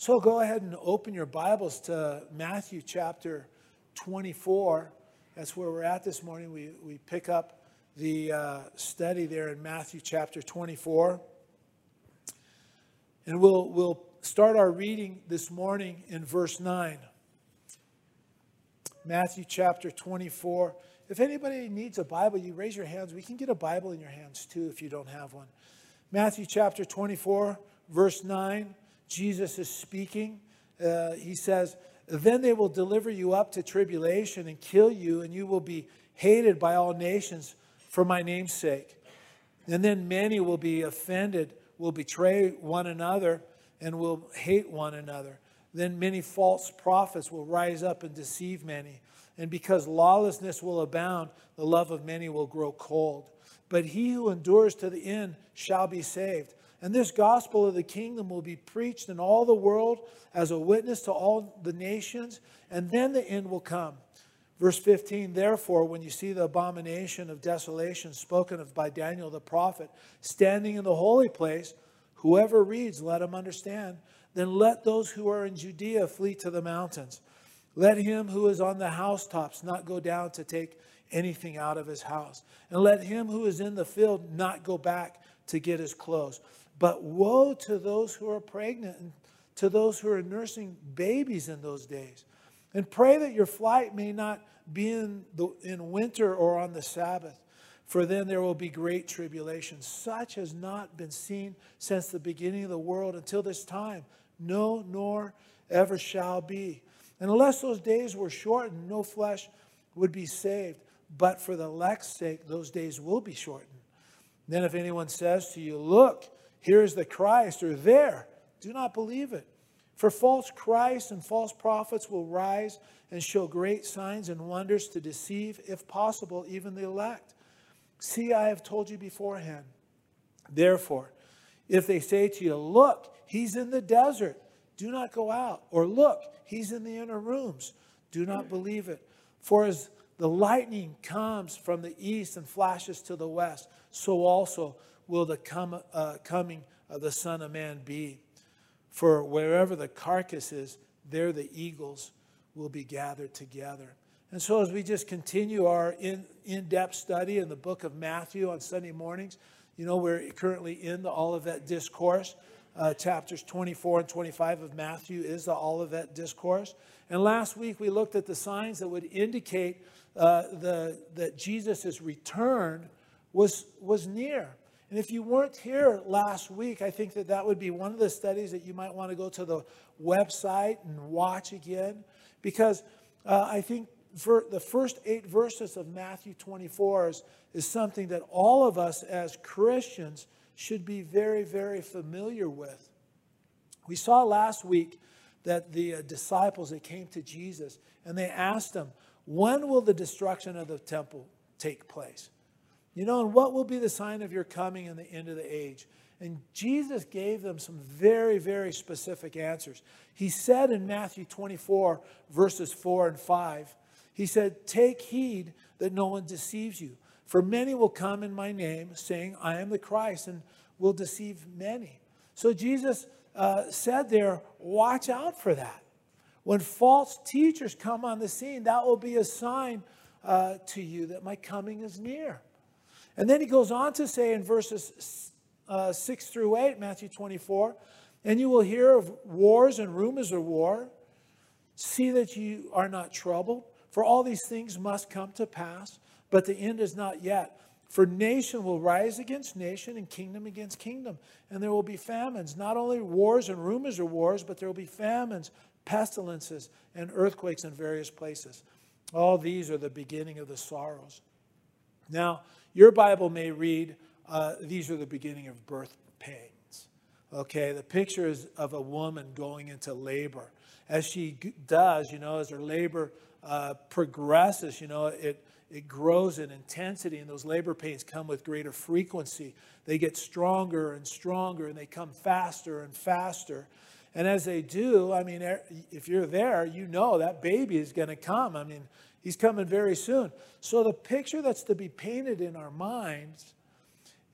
So go ahead and open your Bibles to Matthew chapter 24. That's where we're at this morning. We, we pick up the uh, study there in Matthew chapter 24. And we'll, we'll start our reading this morning in verse 9. Matthew chapter 24. If anybody needs a Bible, you raise your hands. We can get a Bible in your hands too if you don't have one. Matthew chapter 24, verse 9. Jesus is speaking. Uh, he says, Then they will deliver you up to tribulation and kill you, and you will be hated by all nations for my name's sake. And then many will be offended, will betray one another, and will hate one another. Then many false prophets will rise up and deceive many. And because lawlessness will abound, the love of many will grow cold. But he who endures to the end shall be saved. And this gospel of the kingdom will be preached in all the world as a witness to all the nations, and then the end will come. Verse 15, therefore, when you see the abomination of desolation spoken of by Daniel the prophet standing in the holy place, whoever reads, let him understand. Then let those who are in Judea flee to the mountains. Let him who is on the housetops not go down to take anything out of his house. And let him who is in the field not go back to get his clothes. But woe to those who are pregnant and to those who are nursing babies in those days. And pray that your flight may not be in, the, in winter or on the Sabbath, for then there will be great tribulation. Such has not been seen since the beginning of the world until this time. No, nor ever shall be. And unless those days were shortened, no flesh would be saved. But for the elect's sake, those days will be shortened. Then if anyone says to you, Look, here is the Christ, or there, do not believe it. For false Christs and false prophets will rise and show great signs and wonders to deceive, if possible, even the elect. See, I have told you beforehand. Therefore, if they say to you, Look, he's in the desert, do not go out. Or look, he's in the inner rooms, do not believe it. For as the lightning comes from the east and flashes to the west, so also will the uh, coming of the Son of Man be. For wherever the carcass is, there the eagles will be gathered together. And so, as we just continue our in, in-depth study in the book of Matthew on Sunday mornings, you know, we're currently in the Olivet Discourse. Uh, chapters 24 and 25 of Matthew is the Olivet Discourse. And last week we looked at the signs that would indicate uh, the, that Jesus' return was, was near. And if you weren't here last week, I think that that would be one of the studies that you might want to go to the website and watch again. Because uh, I think for the first eight verses of Matthew 24 is, is something that all of us as Christians should be very, very familiar with. We saw last week that the uh, disciples that came to Jesus and they asked him, When will the destruction of the temple take place? You know, and what will be the sign of your coming and the end of the age? And Jesus gave them some very, very specific answers. He said in Matthew 24, verses 4 and 5, He said, Take heed that no one deceives you. For many will come in my name, saying, I am the Christ, and will deceive many. So Jesus uh, said there, Watch out for that. When false teachers come on the scene, that will be a sign uh, to you that my coming is near. And then he goes on to say in verses uh, 6 through 8, Matthew 24, and you will hear of wars and rumors of war. See that you are not troubled, for all these things must come to pass, but the end is not yet. For nation will rise against nation and kingdom against kingdom, and there will be famines, not only wars and rumors of wars, but there will be famines, pestilences, and earthquakes in various places. All these are the beginning of the sorrows. Now, your Bible may read, uh, these are the beginning of birth pains. Okay, the picture is of a woman going into labor. As she does, you know, as her labor uh, progresses, you know, it, it grows in intensity, and those labor pains come with greater frequency. They get stronger and stronger, and they come faster and faster. And as they do, I mean, if you're there, you know that baby is going to come. I mean, He's coming very soon. So, the picture that's to be painted in our minds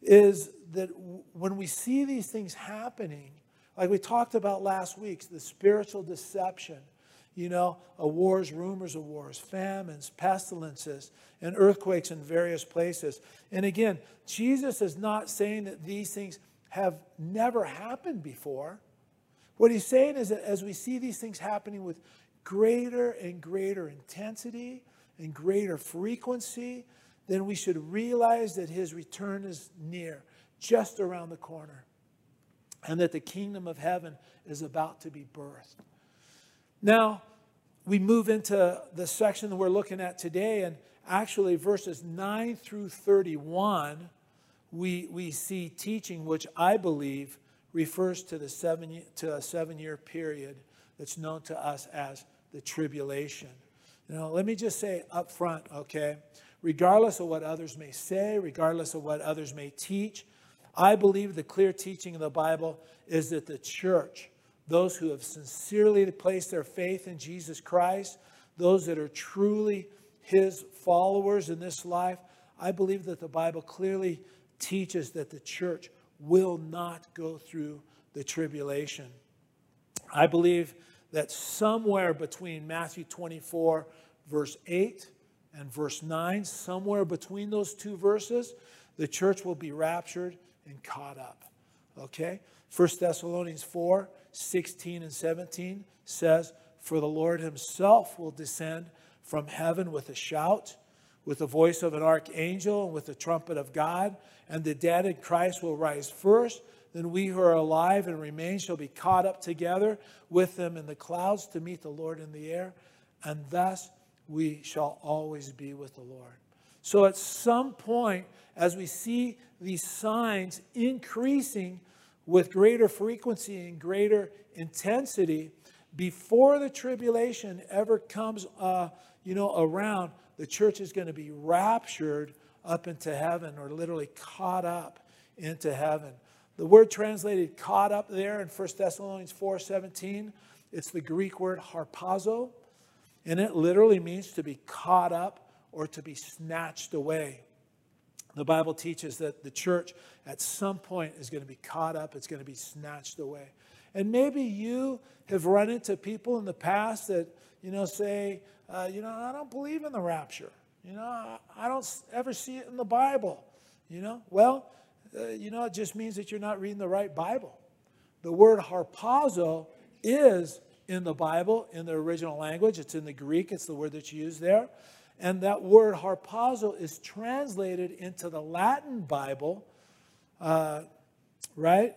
is that when we see these things happening, Like we talked about last week, the spiritual deception, you know, wars, rumors of wars, famines, pestilences, and earthquakes in various places. And again, Jesus is not saying that these things have never happened before. What he's saying is that as we see these things happening with greater and greater intensity and greater frequency, then we should realize that his return is near, just around the corner, and that the kingdom of heaven is about to be birthed. Now, we move into the section that we're looking at today, and actually, verses 9 through 31, we, we see teaching which I believe refers to, the seven, to a seven year period that's known to us as the tribulation. Now, let me just say up front, okay? Regardless of what others may say, regardless of what others may teach, I believe the clear teaching of the Bible is that the church, those who have sincerely placed their faith in Jesus Christ, those that are truly his followers in this life, I believe that the Bible clearly teaches that the church will not go through the tribulation. I believe that somewhere between Matthew 24, verse 8, and verse 9, somewhere between those two verses, the church will be raptured and caught up. Okay? 1 Thessalonians 4, 16 and 17 says, For the Lord himself will descend from heaven with a shout, with the voice of an archangel, and with the trumpet of God, and the dead in Christ will rise first. Then we who are alive and remain shall be caught up together with them in the clouds to meet the Lord in the air, and thus we shall always be with the Lord. So at some point, as we see these signs increasing with greater frequency and greater intensity, before the tribulation ever comes, uh, you know, around, the church is going to be raptured up into heaven, or literally caught up into heaven. The word translated caught up there in 1 Thessalonians 4:17, it's the Greek word harpazo, and it literally means to be caught up or to be snatched away. The Bible teaches that the church at some point is going to be caught up, it's going to be snatched away. And maybe you have run into people in the past that, you know, say, uh, you know, I don't believe in the rapture. You know, I don't ever see it in the Bible. You know, well, uh, you know, it just means that you're not reading the right Bible. The word harpazo is in the Bible, in the original language. It's in the Greek, it's the word that's used there. And that word harpazo is translated into the Latin Bible, uh, right,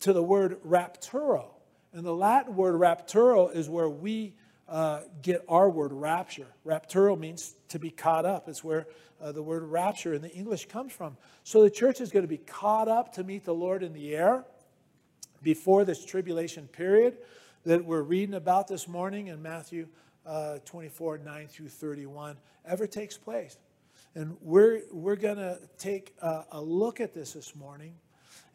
to the word rapturo. And the Latin word rapturo is where we uh, get our word rapture. Rapturo means to be caught up. It's where uh, the word rapture in the English comes from. So the church is going to be caught up to meet the Lord in the air before this tribulation period that we're reading about this morning in Matthew uh, 24, 9 through 31, ever takes place. And we're, we're going to take a, a, look at this this morning,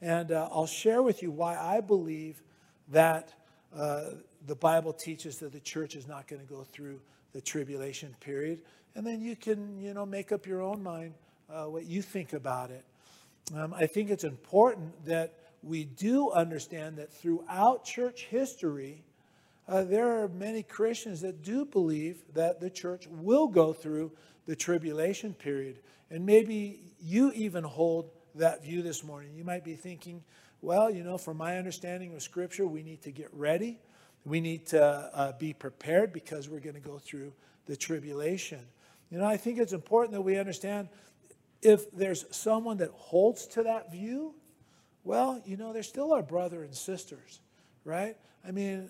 and uh, I'll share with you why I believe that uh, the Bible teaches that the church is not going to go through the tribulation period. And then you can, you know, make up your own mind uh, what you think about it. Um, I think it's important that we do understand that throughout church history, uh, there are many Christians that do believe that the church will go through the tribulation period. And maybe you even hold that view this morning. You might be thinking, well, you know, from my understanding of Scripture, we need to get ready. We need to uh, be prepared because we're going to go through the tribulation. You know, I think it's important that we understand if there's someone that holds to that view, well, you know, they're still our brother and sisters, right? I mean,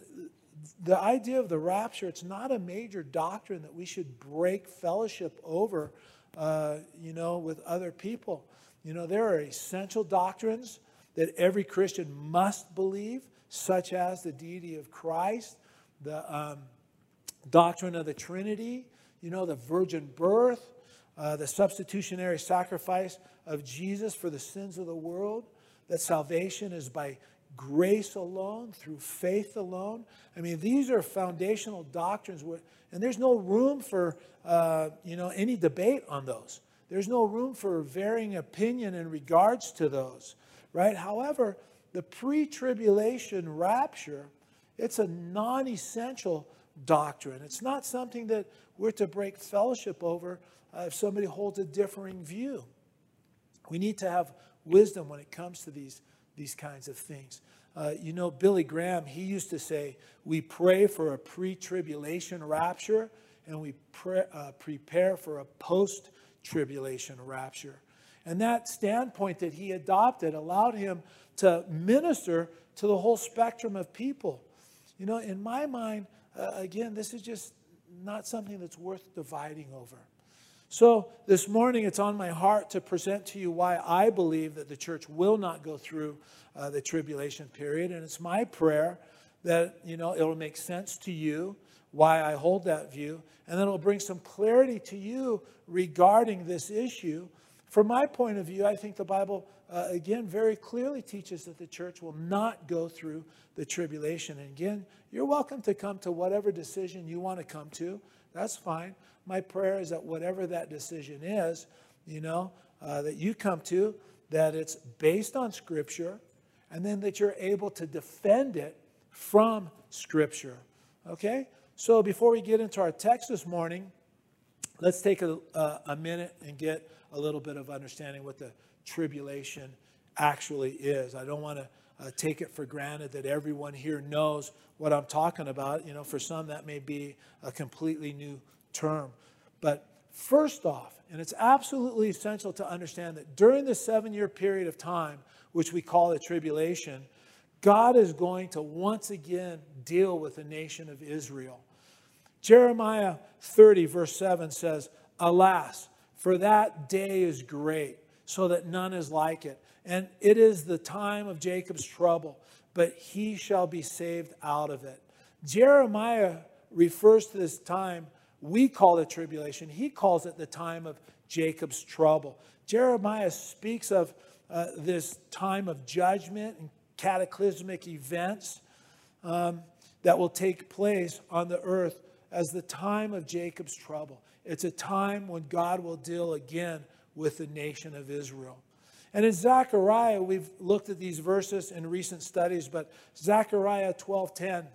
the idea of the rapture, it's not a major doctrine that we should break fellowship over, uh, you know, with other people. You know, there are essential doctrines that every Christian must believe, such as the deity of Christ, the um, doctrine of the Trinity, you know, the virgin birth, uh, the substitutionary sacrifice of Jesus for the sins of the world, that salvation is by grace alone, through faith alone. I mean, these are foundational doctrines, and there's no room for uh, you know any debate on those. There's no room for varying opinion in regards to those, right? However, the pre tribulation rapture, it's a non essential doctrine. It's not something that we're to break fellowship over uh, if somebody holds a differing view. We need to have wisdom when it comes to these, these kinds of things. Uh, you know, Billy Graham, he used to say, We pray for a pre tribulation rapture and we pre- uh, prepare for a post tribulation rapture. And that standpoint that he adopted allowed him to minister to the whole spectrum of people. You know, in my mind, uh, again, this is just not something that's worth dividing over. So this morning, it's on my heart to present to you why I believe that the church will not go through uh, the tribulation period. And it's my prayer that, you know, it'll make sense to you why I hold that view. And then it'll bring some clarity to you regarding this issue. From my point of view, I think the Bible, uh, again, very clearly teaches that the church will not go through the tribulation. And again, you're welcome to come to whatever decision you want to come to. That's fine. My prayer is that whatever that decision is, you know, uh, that you come to, that it's based on Scripture, and then that you're able to defend it from Scripture. Okay? So before we get into our text this morning, let's take a, a, a minute and get a little bit of understanding what the tribulation actually is. I don't want to uh, take it for granted that everyone here knows what I'm talking about. You know, for some that may be a completely new term. But first off, and it's absolutely essential to understand that during the seven year period of time, which we call the tribulation, God is going to once again deal with the nation of Israel. Jeremiah 30, verse 7 says, Alas, for that day is great, so that none is like it. And it is the time of Jacob's trouble, but he shall be saved out of it. Jeremiah refers to this time we call it tribulation. He calls it the time of Jacob's trouble. Jeremiah speaks of uh, this time of judgment and cataclysmic events um, that will take place on the earth as the time of Jacob's trouble. It's a time when God will deal again with the nation of Israel. And in Zechariah, we've looked at these verses in recent studies, but Zechariah 12:10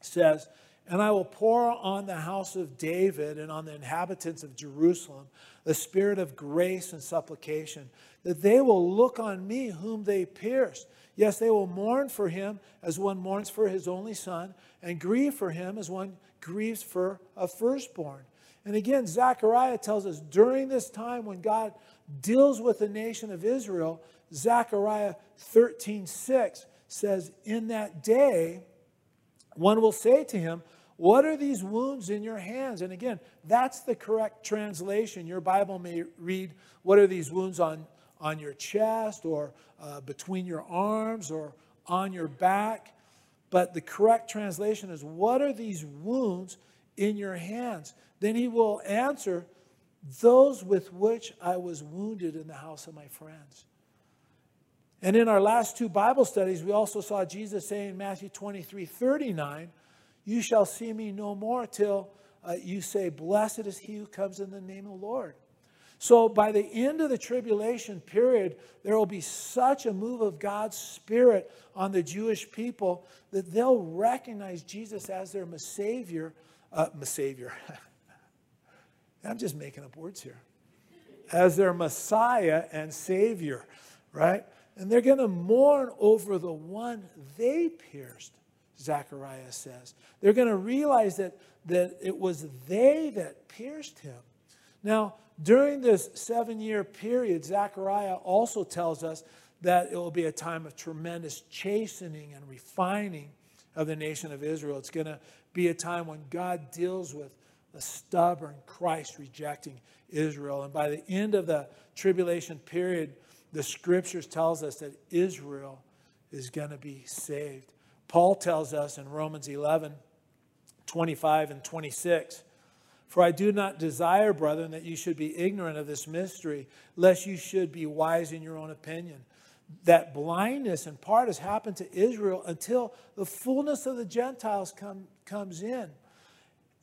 says, and I will pour on the house of David and on the inhabitants of Jerusalem the spirit of grace and supplication, that they will look on me whom they pierced. Yes, they will mourn for him as one mourns for his only son, and grieve for him as one grieves for a firstborn. And again, Zechariah tells us during this time when God deals with the nation of Israel, Zechariah 13 6 says, In that day, one will say to him, what are these wounds in your hands? And again, that's the correct translation. Your Bible may read, What are these wounds on, on your chest or uh, between your arms or on your back? But the correct translation is, What are these wounds in your hands? Then he will answer, Those with which I was wounded in the house of my friends. And in our last two Bible studies, we also saw Jesus say in Matthew 23 39, you shall see me no more till uh, you say, Blessed is he who comes in the name of the Lord. So by the end of the tribulation period, there will be such a move of God's Spirit on the Jewish people that they'll recognize Jesus as their Savior. Uh, Savior. I'm just making up words here. As their Messiah and Savior, right? And they're going to mourn over the one they pierced. Zechariah says. They're going to realize that, that it was they that pierced him. Now, during this seven year period, Zechariah also tells us that it will be a time of tremendous chastening and refining of the nation of Israel. It's going to be a time when God deals with the stubborn Christ rejecting Israel. And by the end of the tribulation period, the scriptures tells us that Israel is going to be saved. Paul tells us in Romans 11, 25 and 26, For I do not desire, brethren, that you should be ignorant of this mystery, lest you should be wise in your own opinion. That blindness in part has happened to Israel until the fullness of the Gentiles come, comes in.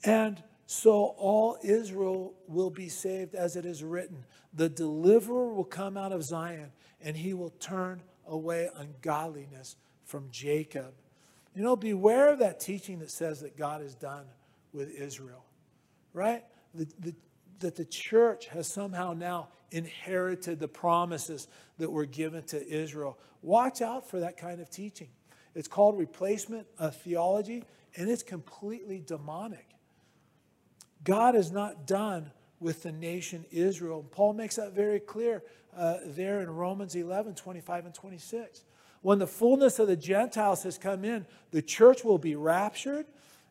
And so all Israel will be saved, as it is written. The deliverer will come out of Zion, and he will turn away ungodliness from Jacob. You know, beware of that teaching that says that God is done with Israel, right? The, the, that the church has somehow now inherited the promises that were given to Israel. Watch out for that kind of teaching. It's called replacement theology, and it's completely demonic. God is not done with the nation Israel. Paul makes that very clear uh, there in Romans 11 25 and 26. When the fullness of the Gentiles has come in, the church will be raptured,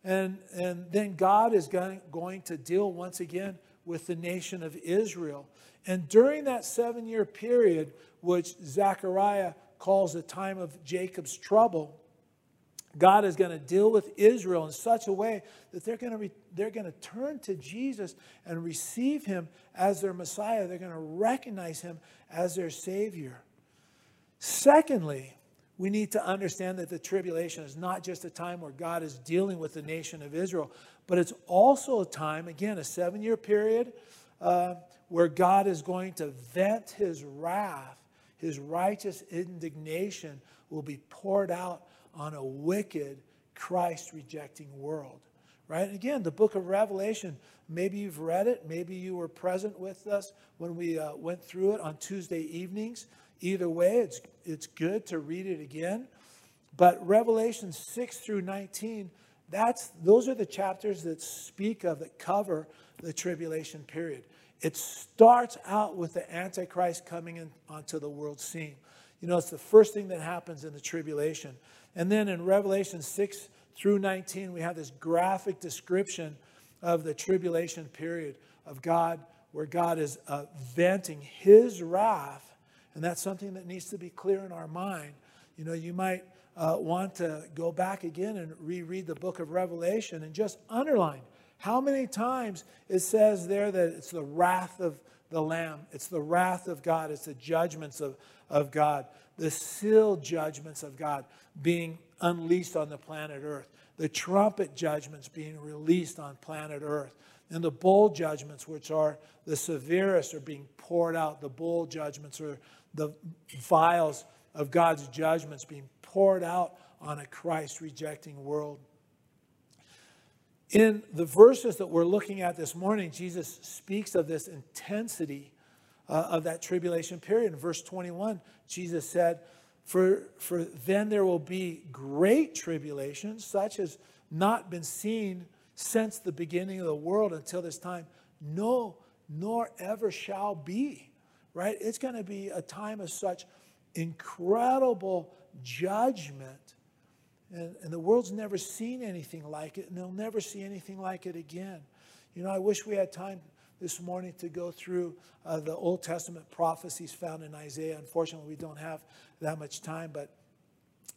and, and then God is going, going to deal once again with the nation of Israel. And during that seven year period, which Zechariah calls the time of Jacob's trouble, God is going to deal with Israel in such a way that they're going to, re- they're going to turn to Jesus and receive him as their Messiah. They're going to recognize him as their Savior. Secondly, we need to understand that the tribulation is not just a time where God is dealing with the nation of Israel, but it's also a time, again, a seven year period, uh, where God is going to vent his wrath, his righteous indignation will be poured out on a wicked, Christ rejecting world. Right? And again, the book of Revelation, maybe you've read it, maybe you were present with us when we uh, went through it on Tuesday evenings. Either way, it's, it's good to read it again. But Revelation 6 through 19, that's, those are the chapters that speak of, that cover the tribulation period. It starts out with the Antichrist coming in onto the world scene. You know, it's the first thing that happens in the tribulation. And then in Revelation 6 through 19, we have this graphic description of the tribulation period of God, where God is uh, venting his wrath. And that's something that needs to be clear in our mind. You know, you might uh, want to go back again and reread the book of Revelation and just underline how many times it says there that it's the wrath of the Lamb, it's the wrath of God, it's the judgments of, of God the seal judgments of God being unleashed on the planet Earth, the trumpet judgments being released on planet Earth, and the bowl judgments, which are the severest, are being poured out. The bowl judgments are the vials of God's judgments being poured out on a Christ rejecting world. In the verses that we're looking at this morning, Jesus speaks of this intensity uh, of that tribulation period. In verse 21, Jesus said, for, for then there will be great tribulation, such as not been seen since the beginning of the world until this time. No, nor ever shall be. Right? It's going to be a time of such incredible judgment. And, and the world's never seen anything like it, and they'll never see anything like it again. You know, I wish we had time this morning to go through uh, the Old Testament prophecies found in Isaiah. Unfortunately, we don't have that much time, but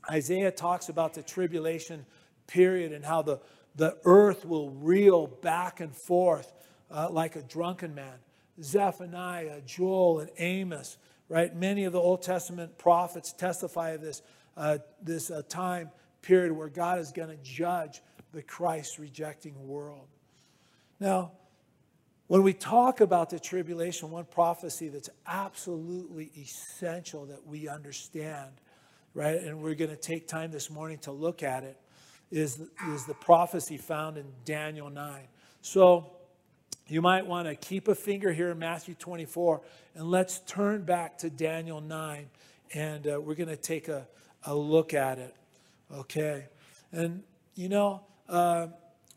Isaiah talks about the tribulation period and how the, the earth will reel back and forth uh, like a drunken man. Zephaniah, Joel, and Amos, right? Many of the Old Testament prophets testify of this, uh, this uh, time period where God is going to judge the Christ rejecting world. Now, when we talk about the tribulation, one prophecy that's absolutely essential that we understand, right, and we're going to take time this morning to look at it, is, is the prophecy found in Daniel 9. So you might want to keep a finger here in Matthew 24, and let's turn back to Daniel 9, and uh, we're going to take a, a look at it. Okay? And, you know, uh,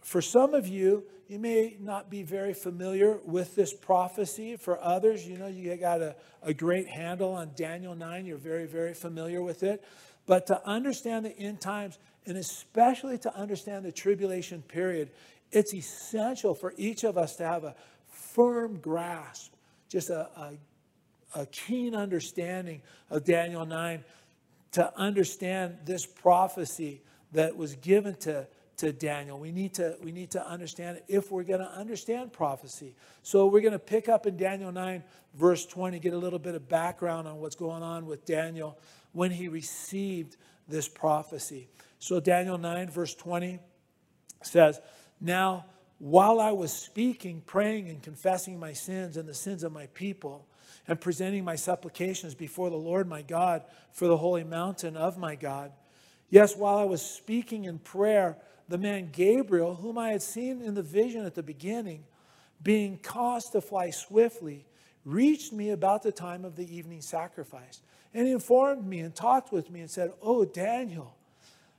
for some of you, you may not be very familiar with this prophecy. For others, you know, you got a, a great handle on Daniel 9. You're very, very familiar with it. But to understand the end times, and especially to understand the tribulation period, it's essential for each of us to have a firm grasp, just a, a, a keen understanding of Daniel 9, to understand this prophecy that was given to to Daniel. We need to, we need to understand it if we're going to understand prophecy. So we're going to pick up in Daniel 9, verse 20, get a little bit of background on what's going on with Daniel when he received this prophecy. So Daniel 9, verse 20 says, Now, while I was speaking, praying, and confessing my sins and the sins of my people, and presenting my supplications before the Lord my God for the holy mountain of my God. Yes, while I was speaking in prayer, the man Gabriel, whom I had seen in the vision at the beginning, being caused to fly swiftly, reached me about the time of the evening sacrifice. And he informed me and talked with me and said, Oh, Daniel,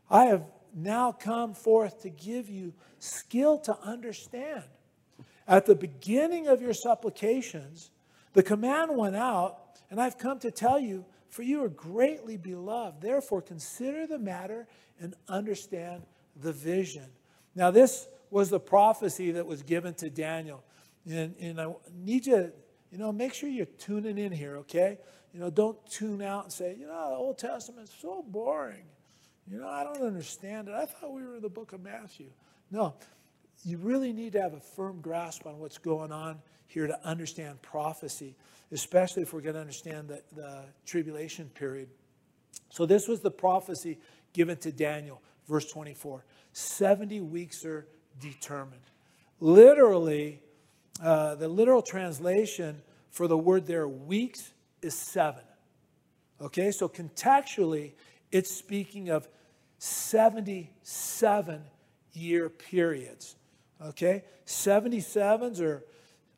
I have now come forth to give you skill to understand. At the beginning of your supplications, the command went out, and I've come to tell you, for you are greatly beloved. Therefore, consider the matter and understand the vision. Now, this was the prophecy that was given to Daniel. And, and I need you, you know, make sure you're tuning in here, okay? You know, don't tune out and say, you know, the Old Testament's so boring. You know, I don't understand it. I thought we were in the book of Matthew. No, you really need to have a firm grasp on what's going on here to understand prophecy, especially if we're going to understand the, the tribulation period. So, this was the prophecy given to Daniel, verse 24. 70 weeks are determined. Literally, uh, the literal translation for the word there, weeks, is seven. Okay, so contextually, it's speaking of 77 year periods. Okay, 77s or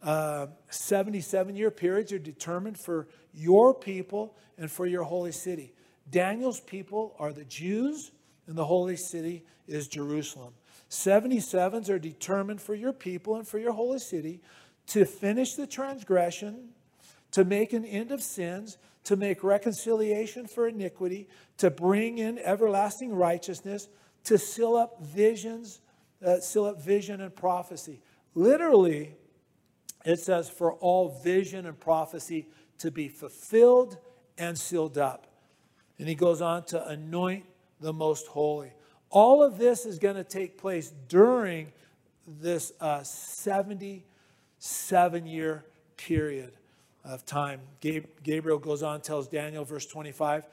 uh, 77 year periods are determined for your people and for your holy city. Daniel's people are the Jews, and the holy city is Jerusalem. 77s are determined for your people and for your holy city to finish the transgression, to make an end of sins, to make reconciliation for iniquity, to bring in everlasting righteousness, to seal up visions, uh, seal up vision and prophecy. Literally, it says, for all vision and prophecy to be fulfilled and sealed up. And he goes on to anoint the most holy. All of this is going to take place during this uh, 77 year period of time. Gabriel goes on, tells Daniel, verse 25,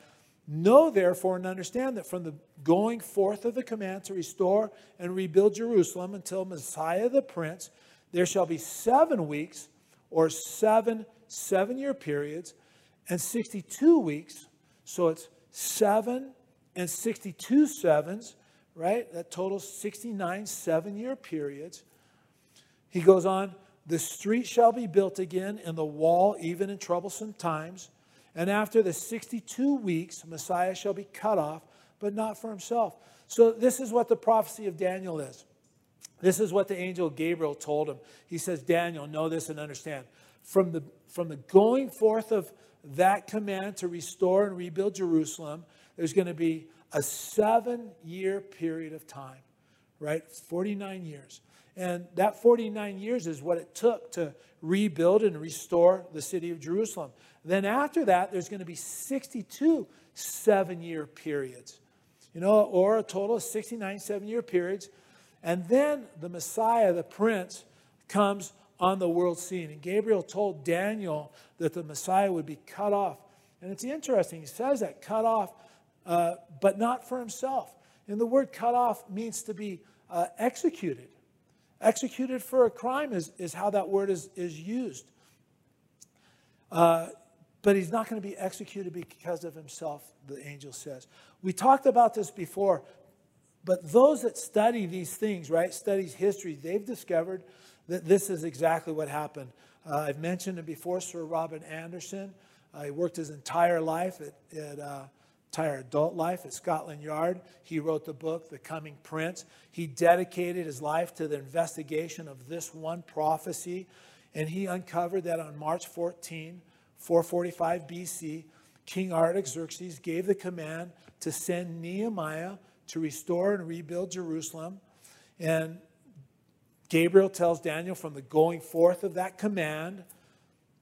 Know therefore and understand that from the going forth of the command to restore and rebuild Jerusalem until Messiah the Prince, there shall be seven weeks or seven seven year periods and 62 weeks. So it's seven and 62 sevens, right? That totals 69 seven year periods. He goes on, the street shall be built again, and the wall even in troublesome times. And after the 62 weeks, Messiah shall be cut off, but not for himself. So, this is what the prophecy of Daniel is. This is what the angel Gabriel told him. He says, Daniel, know this and understand. From the, from the going forth of that command to restore and rebuild Jerusalem, there's going to be a seven year period of time, right? 49 years. And that 49 years is what it took to rebuild and restore the city of Jerusalem. Then after that, there's going to be 62 seven year periods, you know, or a total of 69 seven year periods. And then the Messiah, the Prince, comes on the world scene. And Gabriel told Daniel that the Messiah would be cut off. And it's interesting, he says that cut off, uh, but not for himself. And the word cut off means to be uh, executed. Executed for a crime is, is how that word is, is used. Uh, but he's not going to be executed because of himself, the angel says. We talked about this before, but those that study these things, right, studies history, they've discovered that this is exactly what happened. Uh, I've mentioned it before, Sir Robert Anderson. Uh, he worked his entire life at, at uh, entire adult life at Scotland Yard. He wrote the book, The Coming Prince. He dedicated his life to the investigation of this one prophecy, and he uncovered that on March 14, 445 BC, King Artaxerxes gave the command to send Nehemiah to restore and rebuild Jerusalem. And Gabriel tells Daniel from the going forth of that command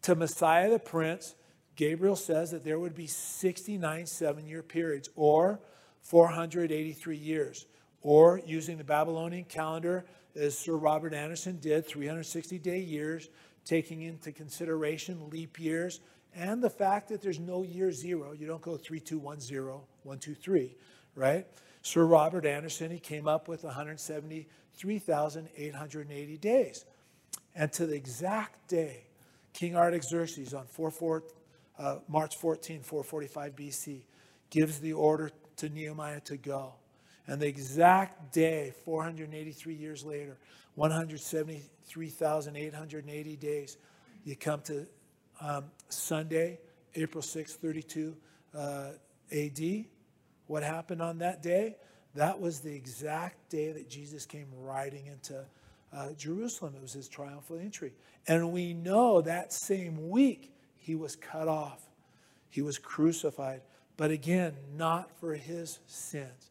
to Messiah the Prince Gabriel says that there would be 69 seven year periods, or 483 years, or using the Babylonian calendar, as Sir Robert Anderson did, 360 day years, taking into consideration leap years and the fact that there's no year zero. You don't go 3210, 123, right? Sir Robert Anderson, he came up with 173,880 days. And to the exact day, King Artaxerxes on 4, 4, uh, March 14, 445 BC, gives the order to Nehemiah to go. And the exact day, 483 years later, 173,880 days, you come to um, Sunday, April 6, 32 uh, AD. What happened on that day? That was the exact day that Jesus came riding into uh, Jerusalem. It was his triumphal entry. And we know that same week he was cut off, he was crucified. But again, not for his sins.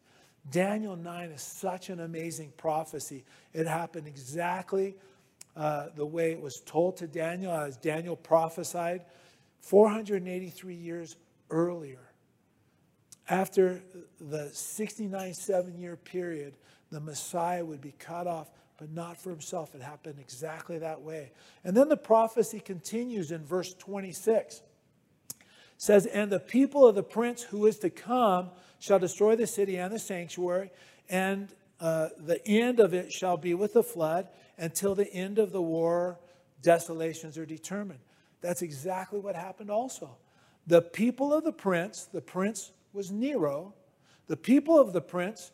Daniel 9 is such an amazing prophecy. It happened exactly uh, the way it was told to Daniel, as Daniel prophesied 483 years earlier. After the 69 seven year period, the Messiah would be cut off, but not for himself. It happened exactly that way. And then the prophecy continues in verse 26 says, And the people of the prince who is to come shall destroy the city and the sanctuary, and uh, the end of it shall be with the flood until the end of the war, desolations are determined. That's exactly what happened also. The people of the prince, the prince was Nero, the people of the prince,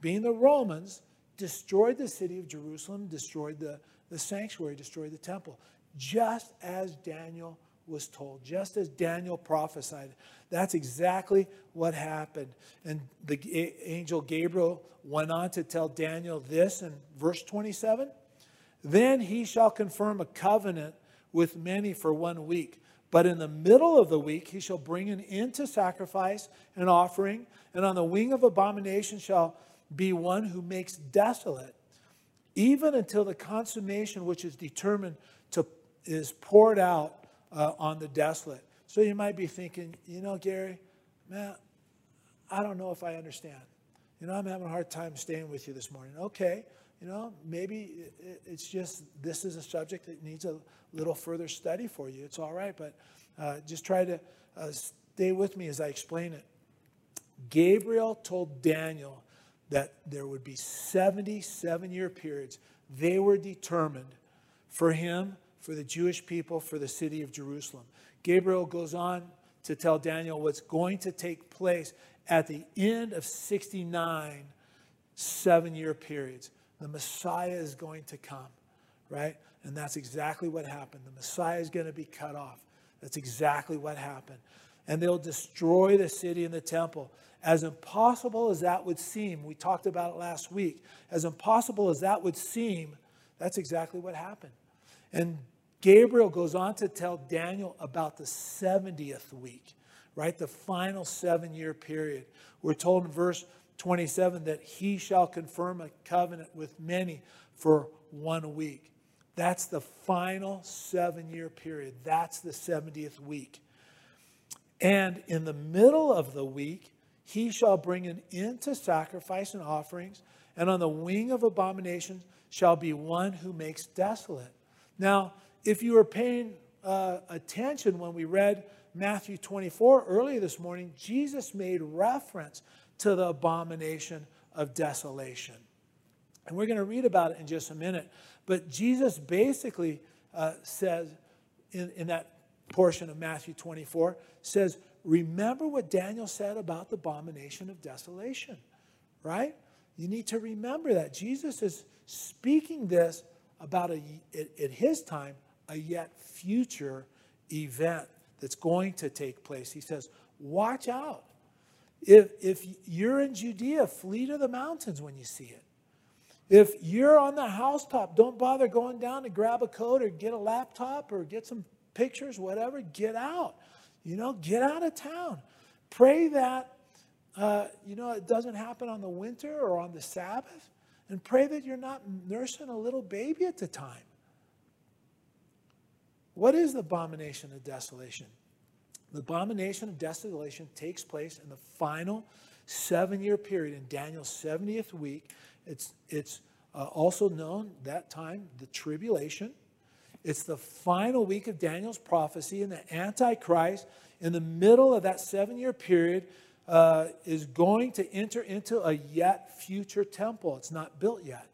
being the Romans, destroyed the city of Jerusalem, destroyed the, the sanctuary, destroyed the temple, just as Daniel was told, just as Daniel prophesied. That's exactly what happened. And the angel Gabriel went on to tell Daniel this in verse 27 Then he shall confirm a covenant with many for one week. But in the middle of the week, he shall bring an end to sacrifice and offering, and on the wing of abomination shall be one who makes desolate, even until the consummation which is determined to is poured out uh, on the desolate. So you might be thinking, you know, Gary, man, I don't know if I understand. You know, I'm having a hard time staying with you this morning. Okay, you know, maybe it's just this is a subject that needs a little further study for you. It's all right, but uh, just try to uh, stay with me as I explain it. Gabriel told Daniel that there would be 77 year periods. They were determined for him for the Jewish people, for the city of Jerusalem. Gabriel goes on to tell Daniel what's going to take place at the end of 69 seven year periods. The Messiah is going to come, right? And that's exactly what happened. The Messiah is going to be cut off. That's exactly what happened. And they'll destroy the city and the temple. As impossible as that would seem, we talked about it last week, as impossible as that would seem, that's exactly what happened. And Gabriel goes on to tell Daniel about the 70th week, right? The final seven year period. We're told in verse 27 that he shall confirm a covenant with many for one week. That's the final seven year period. That's the 70th week. And in the middle of the week, he shall bring an end to sacrifice and offerings, and on the wing of abominations shall be one who makes desolate. Now, if you were paying uh, attention when we read Matthew 24 earlier this morning, Jesus made reference to the abomination of desolation. And we're going to read about it in just a minute. But Jesus basically uh, says in, in that portion of Matthew 24, says, Remember what Daniel said about the abomination of desolation, right? You need to remember that. Jesus is speaking this about, a, at his time, a yet future event that's going to take place. He says, Watch out. If, if you're in Judea, flee to the mountains when you see it. If you're on the housetop, don't bother going down to grab a coat or get a laptop or get some pictures, whatever. Get out. You know, get out of town. Pray that, uh, you know, it doesn't happen on the winter or on the Sabbath. And pray that you're not nursing a little baby at the time. What is the abomination of desolation? The abomination of desolation takes place in the final seven year period in Daniel's 70th week. It's, it's uh, also known that time the tribulation. It's the final week of Daniel's prophecy, and the Antichrist, in the middle of that seven year period, uh, is going to enter into a yet future temple. It's not built yet.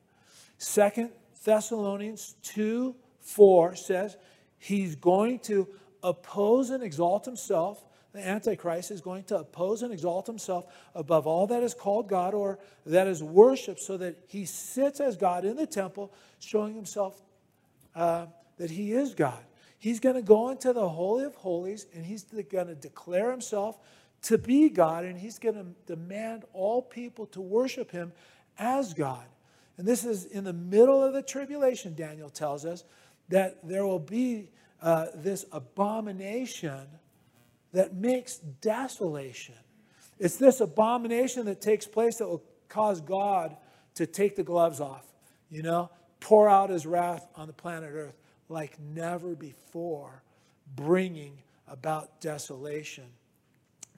Second Thessalonians 2 4 says, He's going to oppose and exalt himself. The Antichrist is going to oppose and exalt himself above all that is called God or that is worshiped, so that he sits as God in the temple, showing himself uh, that he is God. He's going to go into the Holy of Holies and he's going to declare himself to be God and he's going to demand all people to worship him as God. And this is in the middle of the tribulation, Daniel tells us, that there will be uh, this abomination that makes desolation. It's this abomination that takes place that will cause God to take the gloves off, you know, pour out his wrath on the planet Earth like never before, bringing about desolation.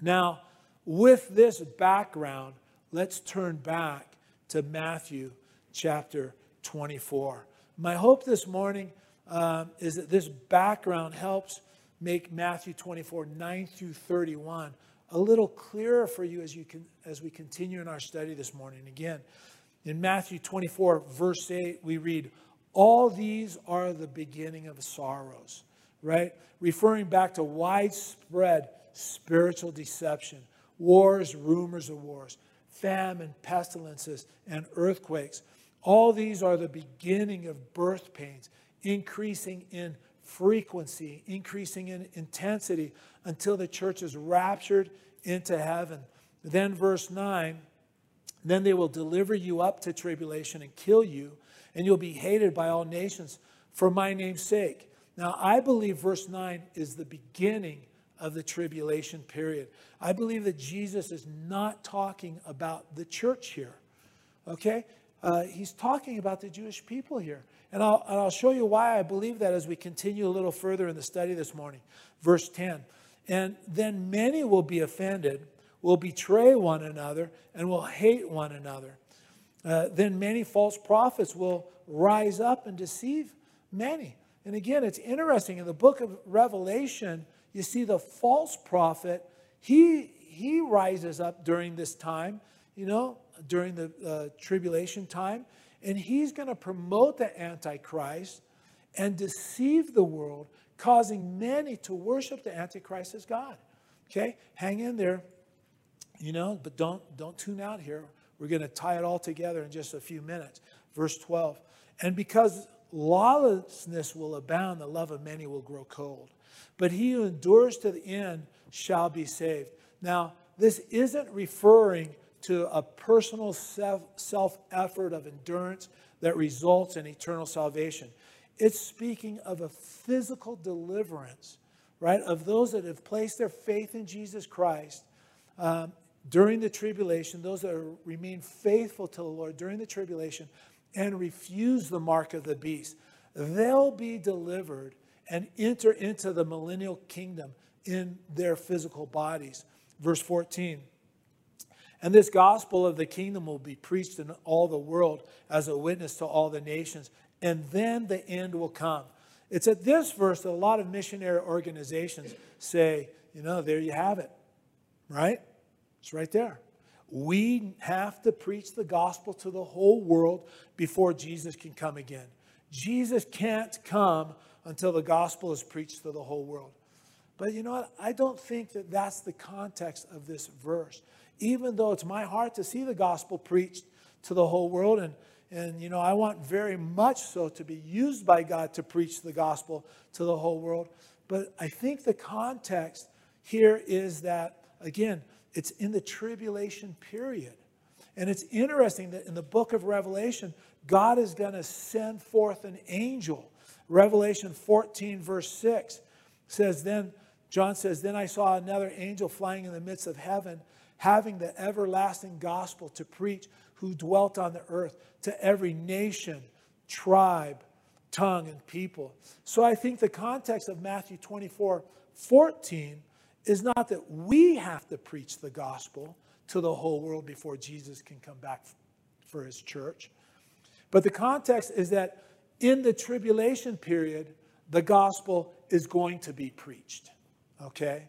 Now, with this background, let's turn back to Matthew chapter 24. My hope this morning um, is that this background helps make Matthew 24, 9 through 31, a little clearer for you as, you can, as we continue in our study this morning. Again, in Matthew 24, verse 8, we read, All these are the beginning of sorrows, right? Referring back to widespread spiritual deception, wars, rumors of wars, famine, pestilences, and earthquakes. All these are the beginning of birth pains, increasing in frequency, increasing in intensity until the church is raptured into heaven. Then, verse 9, then they will deliver you up to tribulation and kill you, and you'll be hated by all nations for my name's sake. Now, I believe verse 9 is the beginning of the tribulation period. I believe that Jesus is not talking about the church here. Okay? Uh, he's talking about the Jewish people here. And I'll, and I'll show you why I believe that as we continue a little further in the study this morning. Verse 10. And then many will be offended, will betray one another, and will hate one another. Uh, then many false prophets will rise up and deceive many. And again, it's interesting in the book of Revelation, you see the false prophet, he, he rises up during this time, you know, during the uh, tribulation time, and he's going to promote the Antichrist and deceive the world, causing many to worship the Antichrist as God. Okay, hang in there, you know, but don't don't tune out here. We're going to tie it all together in just a few minutes. Verse 12. And because lawlessness will abound, the love of many will grow cold. But he who endures to the end shall be saved. Now, this isn't referring to a personal self effort of endurance that results in eternal salvation. It's speaking of a physical deliverance, right, of those that have placed their faith in Jesus Christ um, during the tribulation, those that remain faithful to the Lord during the tribulation and refuse the mark of the beast. They'll be delivered and enter into the millennial kingdom in their physical bodies. Verse 14. And this gospel of the kingdom will be preached in all the world as a witness to all the nations, and then the end will come. It's at this verse that a lot of missionary organizations say, you know, there you have it, right? It's right there. We have to preach the gospel to the whole world before Jesus can come again. Jesus can't come until the gospel is preached to the whole world. But you know what? I don't think that that's the context of this verse even though it's my heart to see the gospel preached to the whole world and and you know i want very much so to be used by god to preach the gospel to the whole world but i think the context here is that again it's in the tribulation period and it's interesting that in the book of revelation god is going to send forth an angel revelation 14 verse 6 says then john says then i saw another angel flying in the midst of heaven having the everlasting gospel to preach, who dwelt on the earth to every nation, tribe, tongue, and people. So I think the context of Matthew 24 14 is not that we have to preach the gospel to the whole world before Jesus can come back for his church. But the context is that in the tribulation period, the gospel is going to be preached. Okay?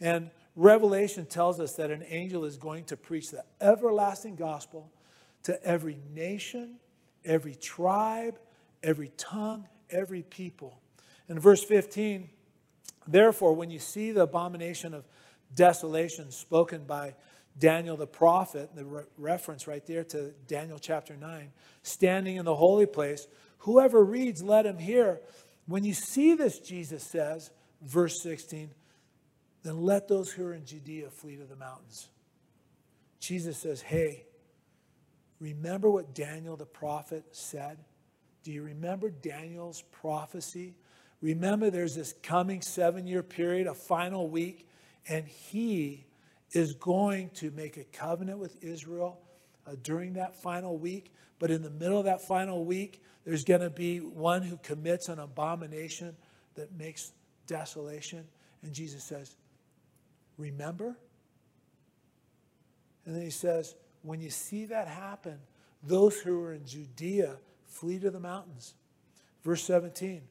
And Revelation tells us that an angel is going to preach the everlasting gospel to every nation, every tribe, every tongue, every people. In verse 15, therefore, when you see the abomination of desolation spoken by Daniel the prophet, the re- reference right there to Daniel chapter 9, standing in the holy place, whoever reads, let him hear. When you see this, Jesus says, verse 16, then let those who are in Judea flee to the mountains. Jesus says, hey, remember what Daniel the prophet said? Do you remember Daniel's prophecy? Remember, there's this coming seven year period, a final week, and he is going to make a covenant with Israel uh, during that final week. But in the middle of that final week, there's going to be one who commits an abomination that makes desolation. And Jesus says, Remember? And then he says, When you see that happen, those who are in Judea flee to the mountains. Verse 17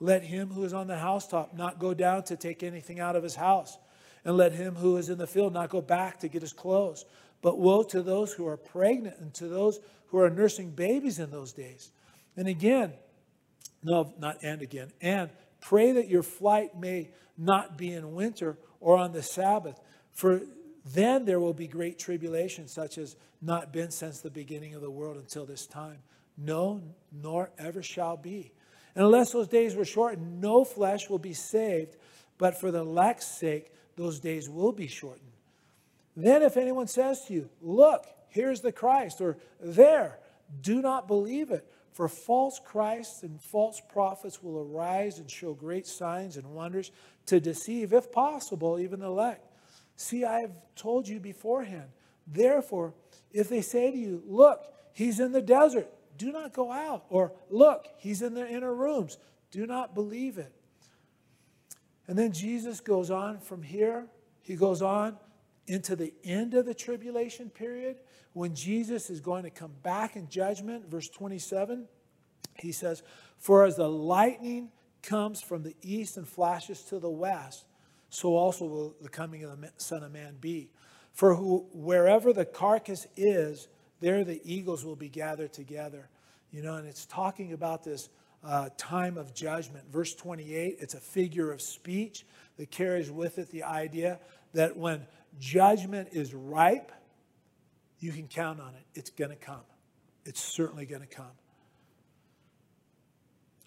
Let him who is on the housetop not go down to take anything out of his house, and let him who is in the field not go back to get his clothes. But woe to those who are pregnant and to those who are nursing babies in those days. And again, no, not and again, and pray that your flight may not be in winter or on the Sabbath, for then there will be great tribulation, such as not been since the beginning of the world until this time. No, nor ever shall be. And unless those days were shortened, no flesh will be saved, but for the elect's sake, those days will be shortened. Then, if anyone says to you, Look, here's the Christ, or there, do not believe it. For false Christs and false prophets will arise and show great signs and wonders to deceive, if possible, even the elect. See, I have told you beforehand. Therefore, if they say to you, Look, he's in the desert, do not go out. Or, Look, he's in the inner rooms, do not believe it. And then Jesus goes on from here, he goes on into the end of the tribulation period when Jesus is going to come back in judgment. Verse 27, he says, For as the lightning comes from the east and flashes to the west, so also will the coming of the Son of Man be. For who, wherever the carcass is, there the eagles will be gathered together. You know, and it's talking about this uh, time of judgment. Verse 28, it's a figure of speech that carries with it the idea that when judgment is ripe, you can count on it. It's going to come. It's certainly going to come.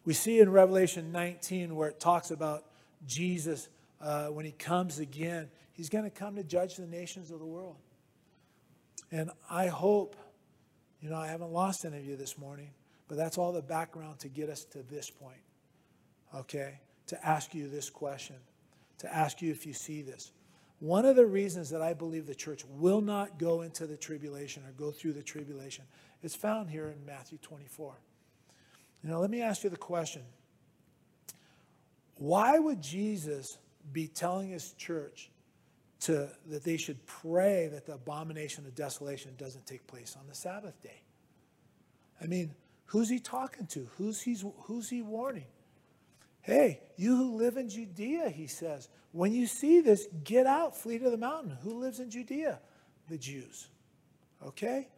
We see in Revelation 19 where it talks about Jesus uh, when he comes again, he's going to come to judge the nations of the world. And I hope, you know, I haven't lost any of you this morning, but that's all the background to get us to this point, okay? To ask you this question, to ask you if you see this. One of the reasons that I believe the church will not go into the tribulation or go through the tribulation is found here in Matthew 24. Now, let me ask you the question why would Jesus be telling his church to, that they should pray that the abomination of desolation doesn't take place on the Sabbath day? I mean, who's he talking to? Who's, he's, who's he warning? Hey, you who live in Judea, he says, when you see this, get out, flee to the mountain. Who lives in Judea? The Jews. Okay?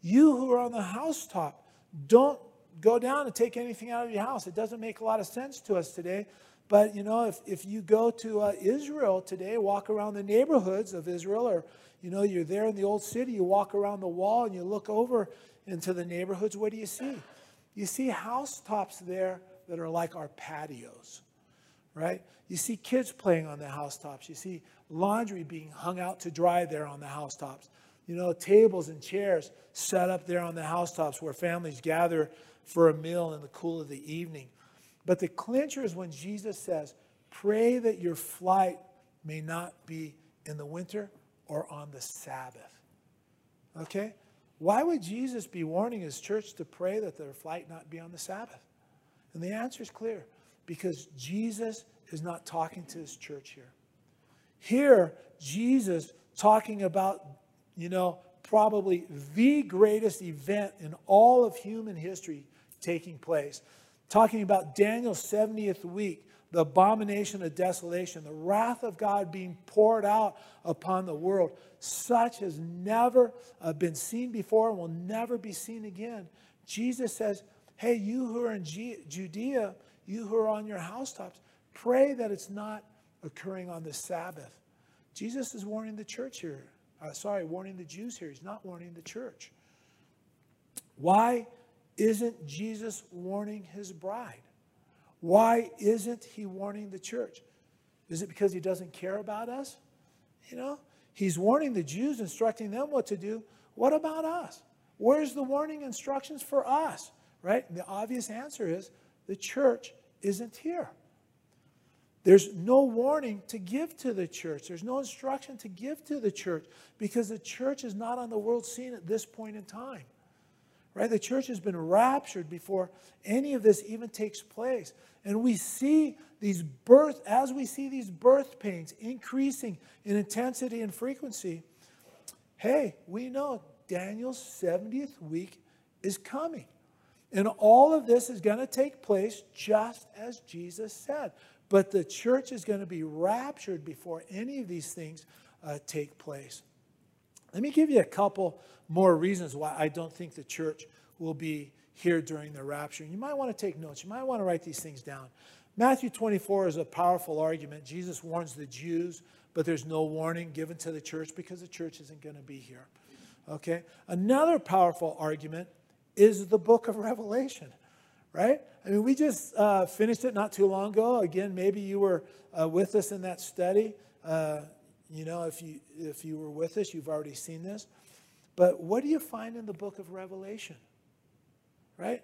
You who are on the housetop, don't go down and take anything out of your house. It doesn't make a lot of sense to us today. But, you know, if, if you go to uh, Israel today, walk around the neighborhoods of Israel, or, you know, you're there in the old city, you walk around the wall and you look over into the neighborhoods, what do you see? You see housetops there that are like our patios, right? You see kids playing on the housetops. You see laundry being hung out to dry there on the housetops. You know, tables and chairs set up there on the housetops where families gather for a meal in the cool of the evening. But the clincher is when Jesus says, Pray that your flight may not be in the winter or on the Sabbath. Okay? Why would Jesus be warning his church to pray that their flight not be on the Sabbath? And the answer is clear because Jesus is not talking to his church here. Here, Jesus talking about, you know, probably the greatest event in all of human history taking place. Talking about Daniel's 70th week, the abomination of desolation, the wrath of God being poured out upon the world, such has never uh, been seen before and will never be seen again. Jesus says, Hey, you who are in Judea, you who are on your housetops, pray that it's not occurring on the Sabbath. Jesus is warning the church here. Uh, sorry, warning the Jews here. He's not warning the church. Why isn't Jesus warning his bride? Why isn't he warning the church? Is it because he doesn't care about us? You know, he's warning the Jews, instructing them what to do. What about us? Where's the warning instructions for us? Right? And the obvious answer is the church isn't here. There's no warning to give to the church. There's no instruction to give to the church because the church is not on the world scene at this point in time. Right? The church has been raptured before any of this even takes place. And we see these birth, as we see these birth pains increasing in intensity and frequency, hey, we know Daniel's 70th week is coming. And all of this is going to take place just as Jesus said. But the church is going to be raptured before any of these things uh, take place. Let me give you a couple more reasons why I don't think the church will be here during the rapture. You might want to take notes. You might want to write these things down. Matthew 24 is a powerful argument. Jesus warns the Jews, but there's no warning given to the church because the church isn't going to be here. Okay? Another powerful argument is the book of Revelation, right? I mean, we just uh, finished it not too long ago. Again, maybe you were uh, with us in that study. Uh, you know, if you if you were with us, you've already seen this. But what do you find in the book of Revelation? Right?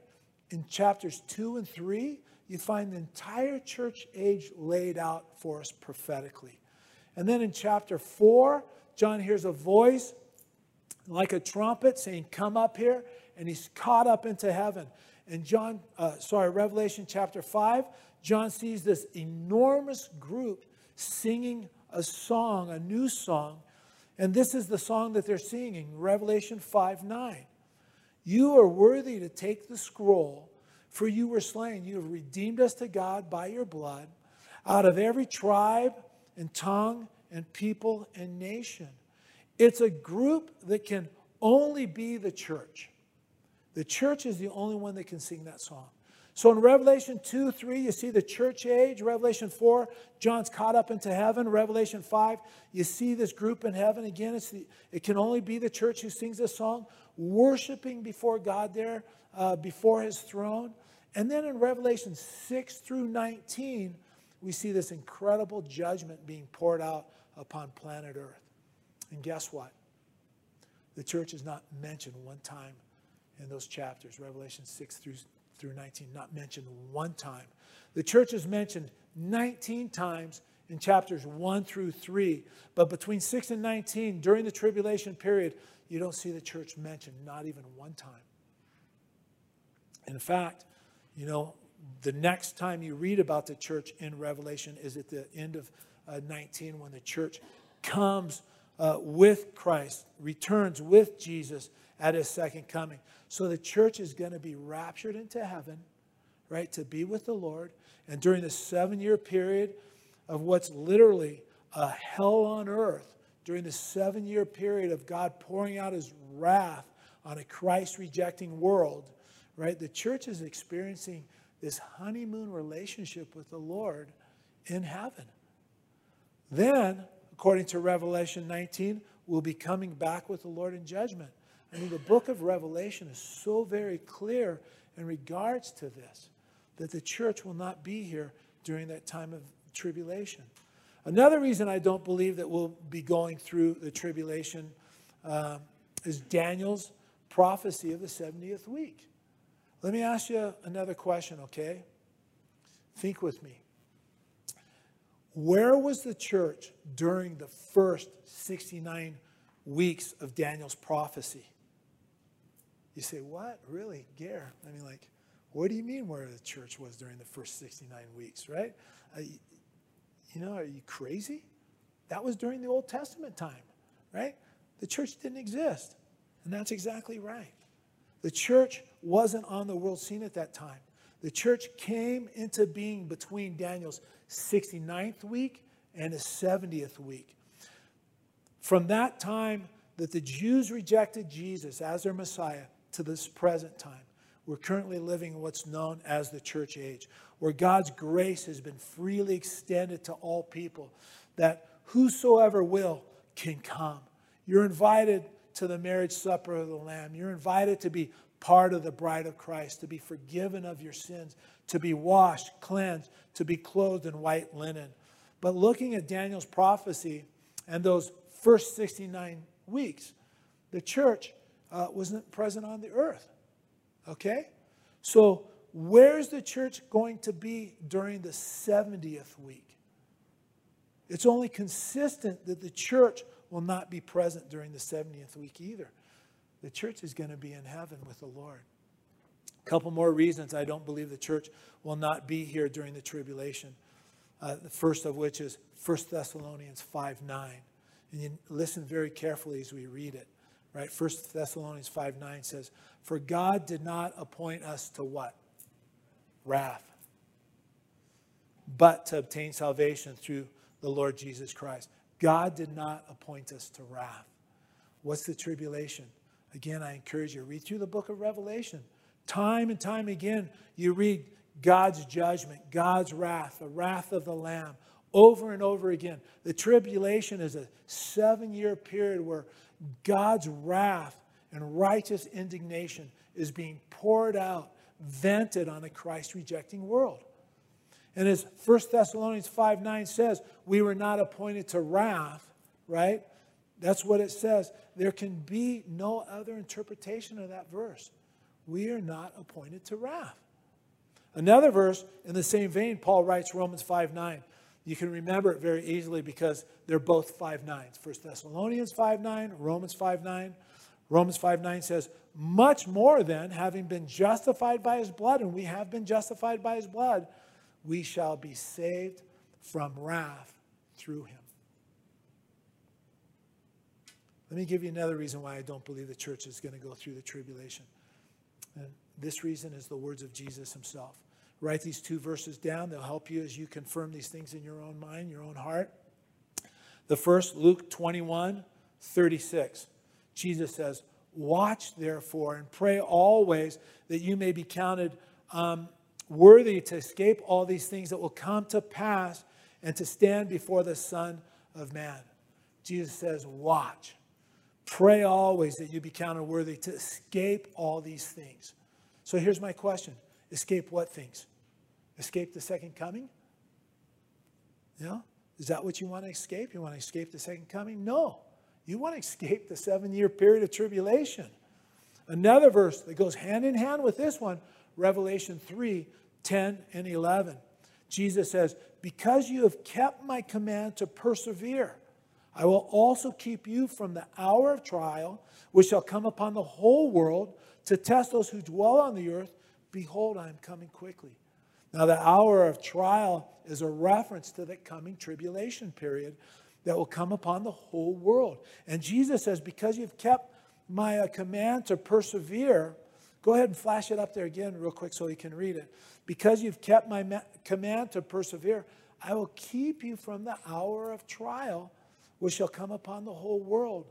In chapters 2 and 3, you find the entire church age laid out for us prophetically. And then in chapter 4, John hears a voice like a trumpet saying, Come up here. And he's caught up into heaven. And John, uh, sorry, Revelation chapter 5, John sees this enormous group singing a song, a new song. And this is the song that they're singing, Revelation 5 9. You are worthy to take the scroll, for you were slain. You have redeemed us to God by your blood out of every tribe and tongue and people and nation. It's a group that can only be the church. The church is the only one that can sing that song. So in Revelation 2, 3, you see the church age. Revelation 4, John's caught up into heaven. Revelation 5, you see this group in heaven. Again, it's the, it can only be the church who sings this song, worshiping before God there, uh, before his throne. And then in Revelation 6 through 19, we see this incredible judgment being poured out upon planet Earth. And guess what? The church is not mentioned one time in those chapters, Revelation 6 through, through 19, not mentioned one time. The church is mentioned 19 times in chapters 1 through 3, but between 6 and 19, during the tribulation period, you don't see the church mentioned, not even one time. In fact, you know, the next time you read about the church in Revelation is at the end of uh, 19 when the church comes uh, with Christ, returns with Jesus at his second coming. So the church is going to be raptured into heaven, right, to be with the Lord. And during the seven year period of what's literally a hell on earth, during the seven year period of God pouring out his wrath on a Christ rejecting world, right, the church is experiencing this honeymoon relationship with the Lord in heaven. Then, according to Revelation 19, we'll be coming back with the Lord in judgment. I mean, the book of Revelation is so very clear in regards to this that the church will not be here during that time of tribulation. Another reason I don't believe that we'll be going through the tribulation uh, is Daniel's prophecy of the 70th week. Let me ask you another question, okay? Think with me. Where was the church during the first 69 weeks of Daniel's prophecy? You say, What? Really? Gare? I mean, like, what do you mean where the church was during the first 69 weeks, right? Uh, you know, are you crazy? That was during the Old Testament time, right? The church didn't exist. And that's exactly right. The church wasn't on the world scene at that time. The church came into being between Daniel's 69th week and his 70th week. From that time that the Jews rejected Jesus as their Messiah to this present time, we're currently living in what's known as the church age, where God's grace has been freely extended to all people, that whosoever will can come. You're invited to the marriage supper of the Lamb. You're invited to be part of the bride of Christ, to be forgiven of your sins, to be washed, cleansed, to be clothed in white linen. But looking at Daniel's prophecy and those first 69 weeks, the church uh, wasn't present on the earth. Okay? So, where's the church going to be during the 70th week? It's only consistent that the church will not be present during the 70th week either. The church is going to be in heaven with the Lord. A couple more reasons I don't believe the church will not be here during the tribulation. Uh, the first of which is 1 Thessalonians 5 9. And you listen very carefully as we read it. Right? 1 Thessalonians 5 9 says, For God did not appoint us to what? Wrath, but to obtain salvation through the Lord Jesus Christ. God did not appoint us to wrath. What's the tribulation? Again, I encourage you, read through the book of Revelation. Time and time again, you read God's judgment, God's wrath, the wrath of the Lamb, over and over again. The tribulation is a seven year period where God's wrath and righteous indignation is being poured out, vented on a Christ rejecting world. And as 1 Thessalonians 5 9 says, we were not appointed to wrath, right? That's what it says. There can be no other interpretation of that verse. We are not appointed to wrath. Another verse in the same vein, Paul writes Romans 5 9. You can remember it very easily because they're both 5 9s. 1 Thessalonians 5 9, Romans 5 9. Romans 5 9 says, Much more then, having been justified by his blood, and we have been justified by his blood, we shall be saved from wrath through him. Let me give you another reason why I don't believe the church is going to go through the tribulation. And this reason is the words of Jesus himself. Write these two verses down. They'll help you as you confirm these things in your own mind, your own heart. The first, Luke 21 36. Jesus says, Watch therefore and pray always that you may be counted um, worthy to escape all these things that will come to pass and to stand before the Son of Man. Jesus says, Watch. Pray always that you be counted worthy to escape all these things. So here's my question Escape what things? Escape the second coming? Yeah? Is that what you want to escape? You want to escape the second coming? No. You want to escape the seven year period of tribulation. Another verse that goes hand in hand with this one, Revelation 3 10 and 11. Jesus says, Because you have kept my command to persevere, I will also keep you from the hour of trial, which shall come upon the whole world to test those who dwell on the earth. Behold, I am coming quickly. Now, the hour of trial is a reference to the coming tribulation period that will come upon the whole world. And Jesus says, Because you've kept my uh, command to persevere, go ahead and flash it up there again, real quick, so you can read it. Because you've kept my ma- command to persevere, I will keep you from the hour of trial, which shall come upon the whole world.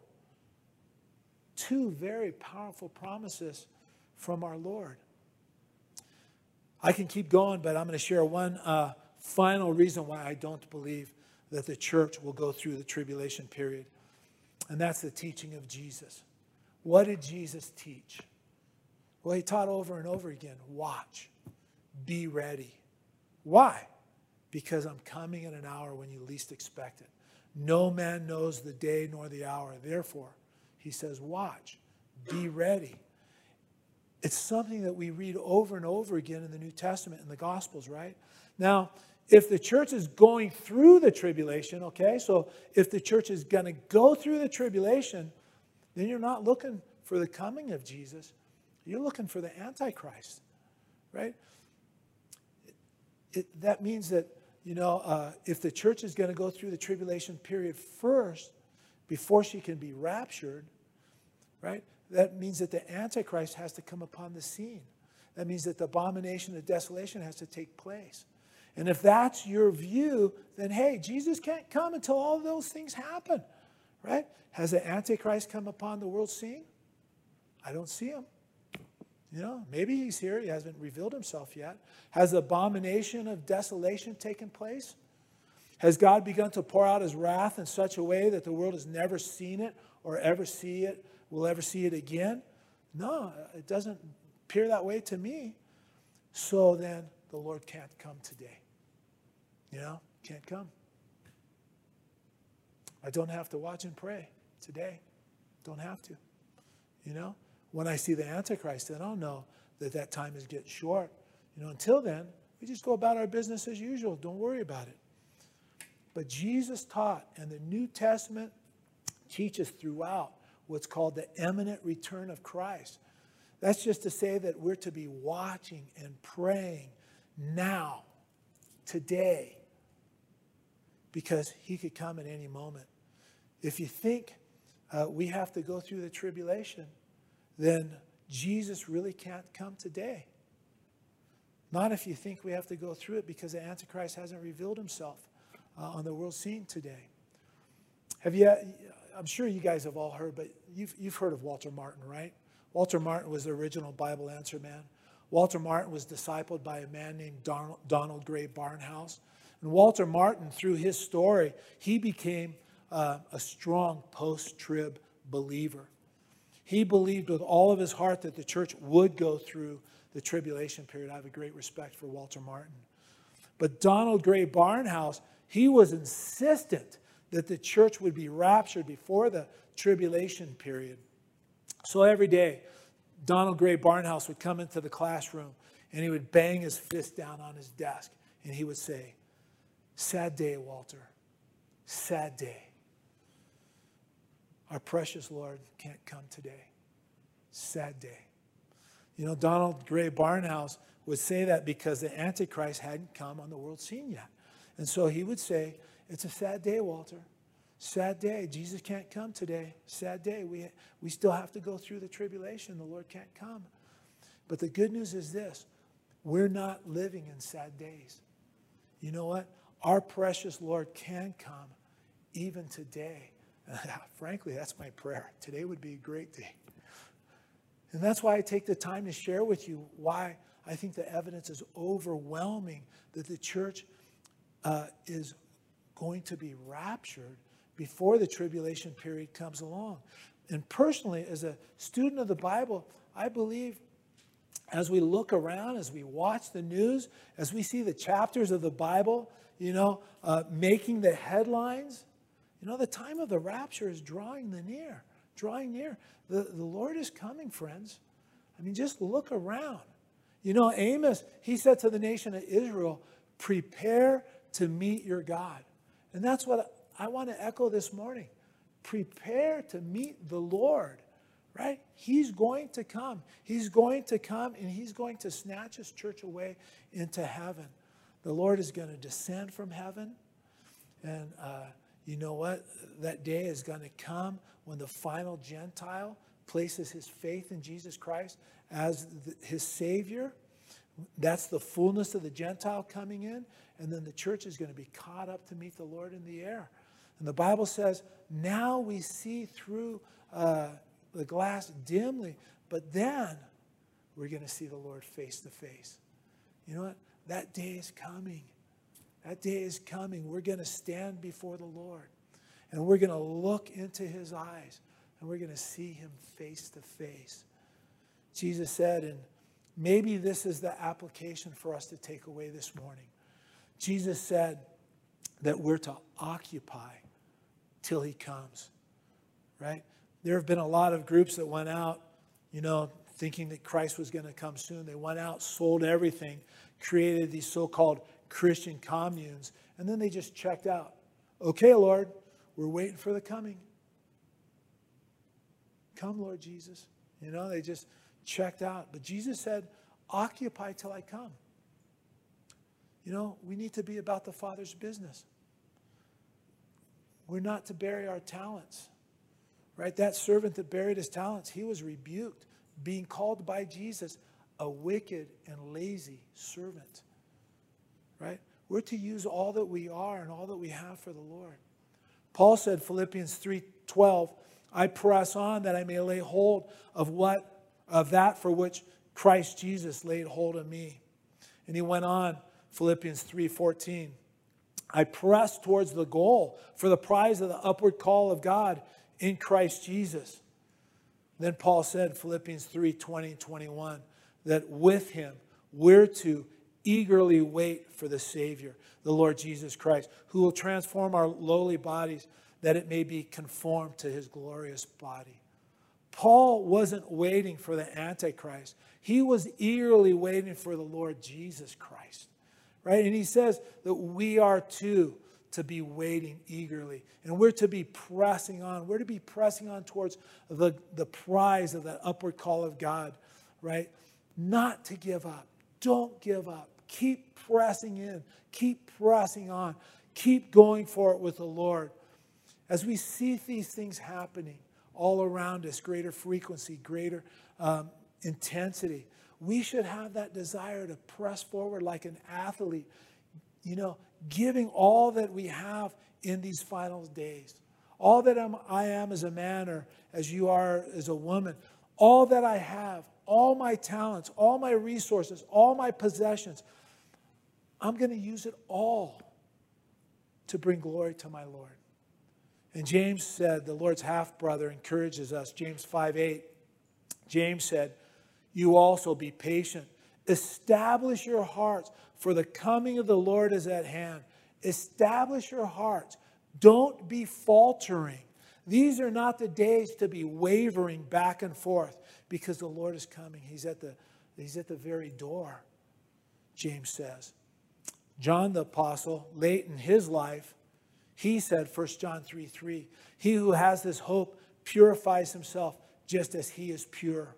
Two very powerful promises from our Lord. I can keep going, but I'm going to share one uh, final reason why I don't believe that the church will go through the tribulation period. And that's the teaching of Jesus. What did Jesus teach? Well, he taught over and over again watch, be ready. Why? Because I'm coming in an hour when you least expect it. No man knows the day nor the hour. Therefore, he says, watch, be ready. It's something that we read over and over again in the New Testament and the Gospels, right? Now, if the church is going through the tribulation, okay, so if the church is going to go through the tribulation, then you're not looking for the coming of Jesus. You're looking for the Antichrist, right? It, it, that means that, you know, uh, if the church is going to go through the tribulation period first, before she can be raptured, right? That means that the Antichrist has to come upon the scene. That means that the abomination of desolation has to take place. And if that's your view, then hey, Jesus can't come until all those things happen, right? Has the Antichrist come upon the world scene? I don't see him. You know, maybe he's here. He hasn't revealed himself yet. Has the abomination of desolation taken place? Has God begun to pour out his wrath in such a way that the world has never seen it or ever see it, will ever see it again? No, it doesn't appear that way to me. So then the Lord can't come today. You know, can't come. I don't have to watch and pray today. Don't have to. You know, when I see the Antichrist, then I'll know that that time is getting short. You know, until then, we just go about our business as usual. Don't worry about it. But Jesus taught, and the New Testament teaches throughout what's called the imminent return of Christ. That's just to say that we're to be watching and praying now, today, because he could come at any moment. If you think uh, we have to go through the tribulation, then Jesus really can't come today. Not if you think we have to go through it because the Antichrist hasn't revealed himself uh, on the world scene today. Have you, I'm sure you guys have all heard, but you've, you've heard of Walter Martin, right? Walter Martin was the original Bible answer man. Walter Martin was discipled by a man named Donald, Donald Grey Barnhouse. And Walter Martin, through his story, he became uh, a strong post trib believer. He believed with all of his heart that the church would go through the tribulation period. I have a great respect for Walter Martin. But Donald Grey Barnhouse, he was insistent that the church would be raptured before the tribulation period. So every day, Donald Grey Barnhouse would come into the classroom and he would bang his fist down on his desk and he would say, Sad day, Walter. Sad day. Our precious Lord can't come today. Sad day. You know, Donald Grey Barnhouse would say that because the Antichrist hadn't come on the world scene yet. And so he would say, It's a sad day, Walter. Sad day. Jesus can't come today. Sad day. We, we still have to go through the tribulation. The Lord can't come. But the good news is this we're not living in sad days. You know what? Our precious Lord can come even today. Frankly, that's my prayer. Today would be a great day. And that's why I take the time to share with you why I think the evidence is overwhelming that the church uh, is going to be raptured before the tribulation period comes along. And personally, as a student of the Bible, I believe as we look around, as we watch the news, as we see the chapters of the Bible, you know, uh, making the headlines, you know, the time of the rapture is drawing the near, drawing near. The, the Lord is coming, friends. I mean, just look around. You know, Amos, he said to the nation of Israel, prepare to meet your God. And that's what I want to echo this morning. Prepare to meet the Lord, right? He's going to come. He's going to come and he's going to snatch his church away into heaven. The Lord is going to descend from heaven and, uh, you know what? That day is going to come when the final Gentile places his faith in Jesus Christ as the, his Savior. That's the fullness of the Gentile coming in. And then the church is going to be caught up to meet the Lord in the air. And the Bible says, now we see through uh, the glass dimly, but then we're going to see the Lord face to face. You know what? That day is coming. That day is coming. We're going to stand before the Lord and we're going to look into his eyes and we're going to see him face to face. Jesus said, and maybe this is the application for us to take away this morning. Jesus said that we're to occupy till he comes, right? There have been a lot of groups that went out, you know, thinking that Christ was going to come soon. They went out, sold everything, created these so called Christian communes, and then they just checked out. Okay, Lord, we're waiting for the coming. Come, Lord Jesus. You know, they just checked out. But Jesus said, Occupy till I come. You know, we need to be about the Father's business. We're not to bury our talents. Right? That servant that buried his talents, he was rebuked, being called by Jesus a wicked and lazy servant right? We're to use all that we are and all that we have for the Lord. Paul said, Philippians 3:12, I press on that I may lay hold of what of that for which Christ Jesus laid hold of me. And he went on, Philippians 3:14. I press towards the goal for the prize of the upward call of God in Christ Jesus. Then Paul said, Philippians 3 20 and 21, that with him we're to eagerly wait for the Savior, the Lord Jesus Christ, who will transform our lowly bodies that it may be conformed to his glorious body. Paul wasn't waiting for the Antichrist, he was eagerly waiting for the Lord Jesus Christ. Right? And he says that we are too to be waiting eagerly. And we're to be pressing on. We're to be pressing on towards the, the prize of that upward call of God, right? Not to give up. Don't give up. Keep pressing in. Keep pressing on. Keep going for it with the Lord. As we see these things happening all around us, greater frequency, greater um, intensity, we should have that desire to press forward like an athlete, you know, giving all that we have in these final days. All that I'm, I am as a man or as you are as a woman, all that I have, all my talents, all my resources, all my possessions, I'm going to use it all to bring glory to my Lord. And James said, the Lord's half brother encourages us, James 5 8. James said, You also be patient. Establish your hearts, for the coming of the Lord is at hand. Establish your hearts. Don't be faltering. These are not the days to be wavering back and forth because the Lord is coming. He's at the, he's at the very door, James says. John the Apostle, late in his life, he said, 1 John 3 3, he who has this hope purifies himself just as he is pure.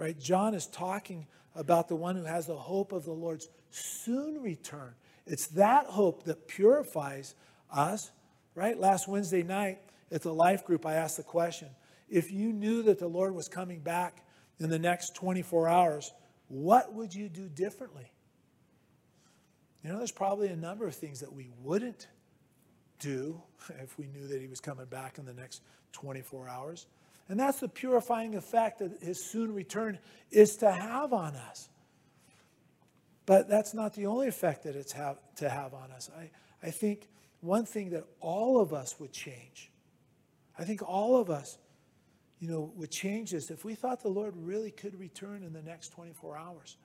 Right? John is talking about the one who has the hope of the Lord's soon return. It's that hope that purifies us, right? Last Wednesday night at the life group, I asked the question if you knew that the Lord was coming back in the next 24 hours, what would you do differently? You know, there's probably a number of things that we wouldn't do if we knew that he was coming back in the next 24 hours. And that's the purifying effect that his soon return is to have on us. But that's not the only effect that it's have, to have on us. I, I think one thing that all of us would change, I think all of us, you know, would change this if we thought the Lord really could return in the next 24 hours.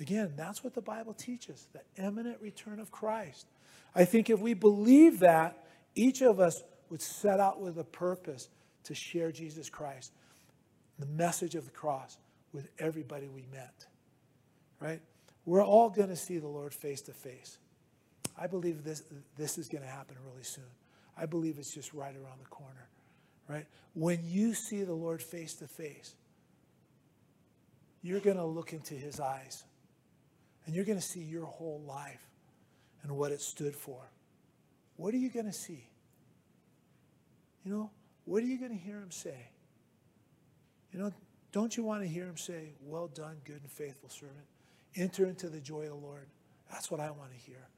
Again, that's what the Bible teaches the imminent return of Christ. I think if we believe that, each of us would set out with a purpose to share Jesus Christ, the message of the cross, with everybody we met. Right? We're all going to see the Lord face to face. I believe this, this is going to happen really soon. I believe it's just right around the corner. Right? When you see the Lord face to face, you're going to look into his eyes and you're going to see your whole life and what it stood for. What are you going to see? You know, what are you going to hear him say? You know, don't you want to hear him say, Well done, good and faithful servant? Enter into the joy of the Lord. That's what I want to hear.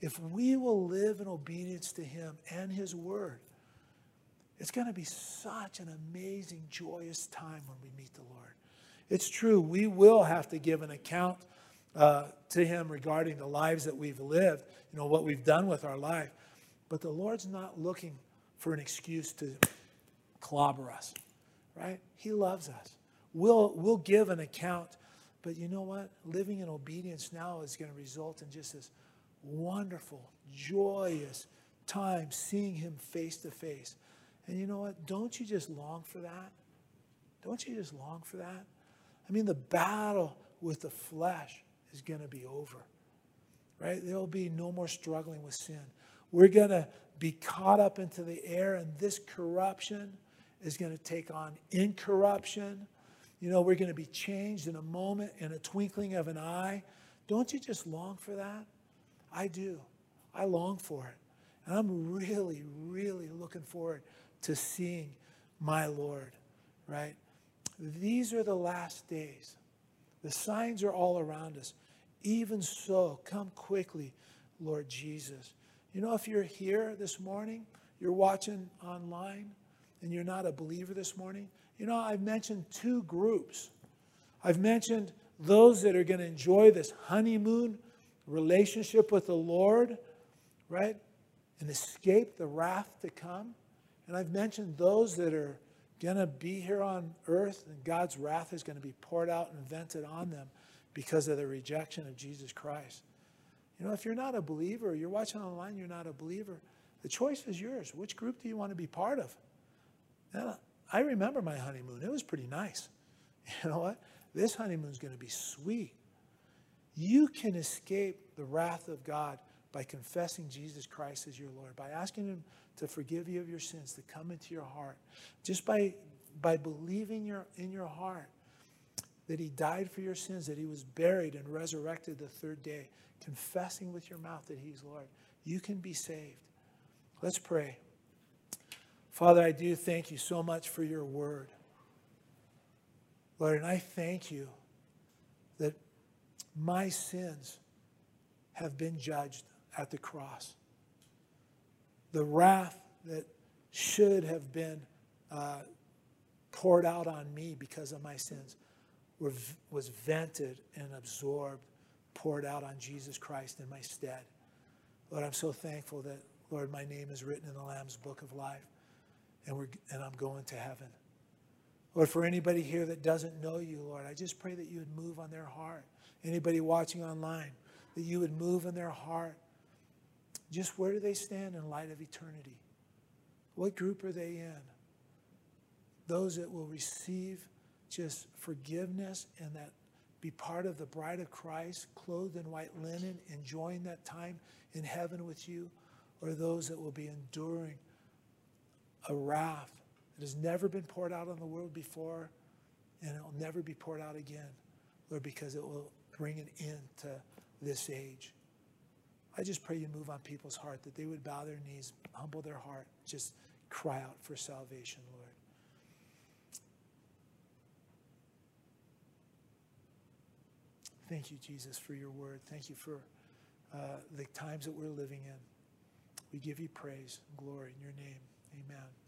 If we will live in obedience to him and his word, it's going to be such an amazing, joyous time when we meet the Lord. It's true, we will have to give an account uh, to him regarding the lives that we've lived, you know, what we've done with our life. But the Lord's not looking for an excuse to clobber us, right? He loves us. We'll, we'll give an account, but you know what? Living in obedience now is going to result in just this wonderful, joyous time seeing Him face to face. And you know what? Don't you just long for that? Don't you just long for that? I mean, the battle with the flesh is going to be over, right? There will be no more struggling with sin. We're going to be caught up into the air, and this corruption is going to take on incorruption. You know, we're going to be changed in a moment, in a twinkling of an eye. Don't you just long for that? I do. I long for it. And I'm really, really looking forward to seeing my Lord, right? These are the last days. The signs are all around us. Even so, come quickly, Lord Jesus. You know, if you're here this morning, you're watching online, and you're not a believer this morning, you know, I've mentioned two groups. I've mentioned those that are going to enjoy this honeymoon relationship with the Lord, right? And escape the wrath to come. And I've mentioned those that are going to be here on earth and God's wrath is going to be poured out and vented on them because of the rejection of Jesus Christ. You know, if you're not a believer, you're watching online, you're not a believer, the choice is yours. Which group do you want to be part of? Now, I remember my honeymoon. It was pretty nice. You know what? This honeymoon is going to be sweet. You can escape the wrath of God by confessing Jesus Christ as your Lord, by asking Him to forgive you of your sins, to come into your heart, just by, by believing your, in your heart that He died for your sins, that He was buried and resurrected the third day, confessing with your mouth that He's Lord. You can be saved. Let's pray. Father, I do thank you so much for your word. Lord, and I thank you that my sins have been judged at the cross. The wrath that should have been uh, poured out on me because of my sins were, was vented and absorbed, poured out on Jesus Christ in my stead. Lord, I'm so thankful that, Lord, my name is written in the Lamb's book of life and, we're, and I'm going to heaven. Lord, for anybody here that doesn't know you, Lord, I just pray that you would move on their heart. Anybody watching online, that you would move in their heart. Just where do they stand in light of eternity? What group are they in? Those that will receive just forgiveness and that be part of the bride of Christ, clothed in white linen, enjoying that time in heaven with you, or those that will be enduring a wrath that has never been poured out on the world before, and it will never be poured out again, Lord, because it will bring an end to this age. I just pray you move on people's heart, that they would bow their knees, humble their heart, just cry out for salvation, Lord. Thank you, Jesus, for your word. Thank you for uh, the times that we're living in. We give you praise and glory in your name. Amen.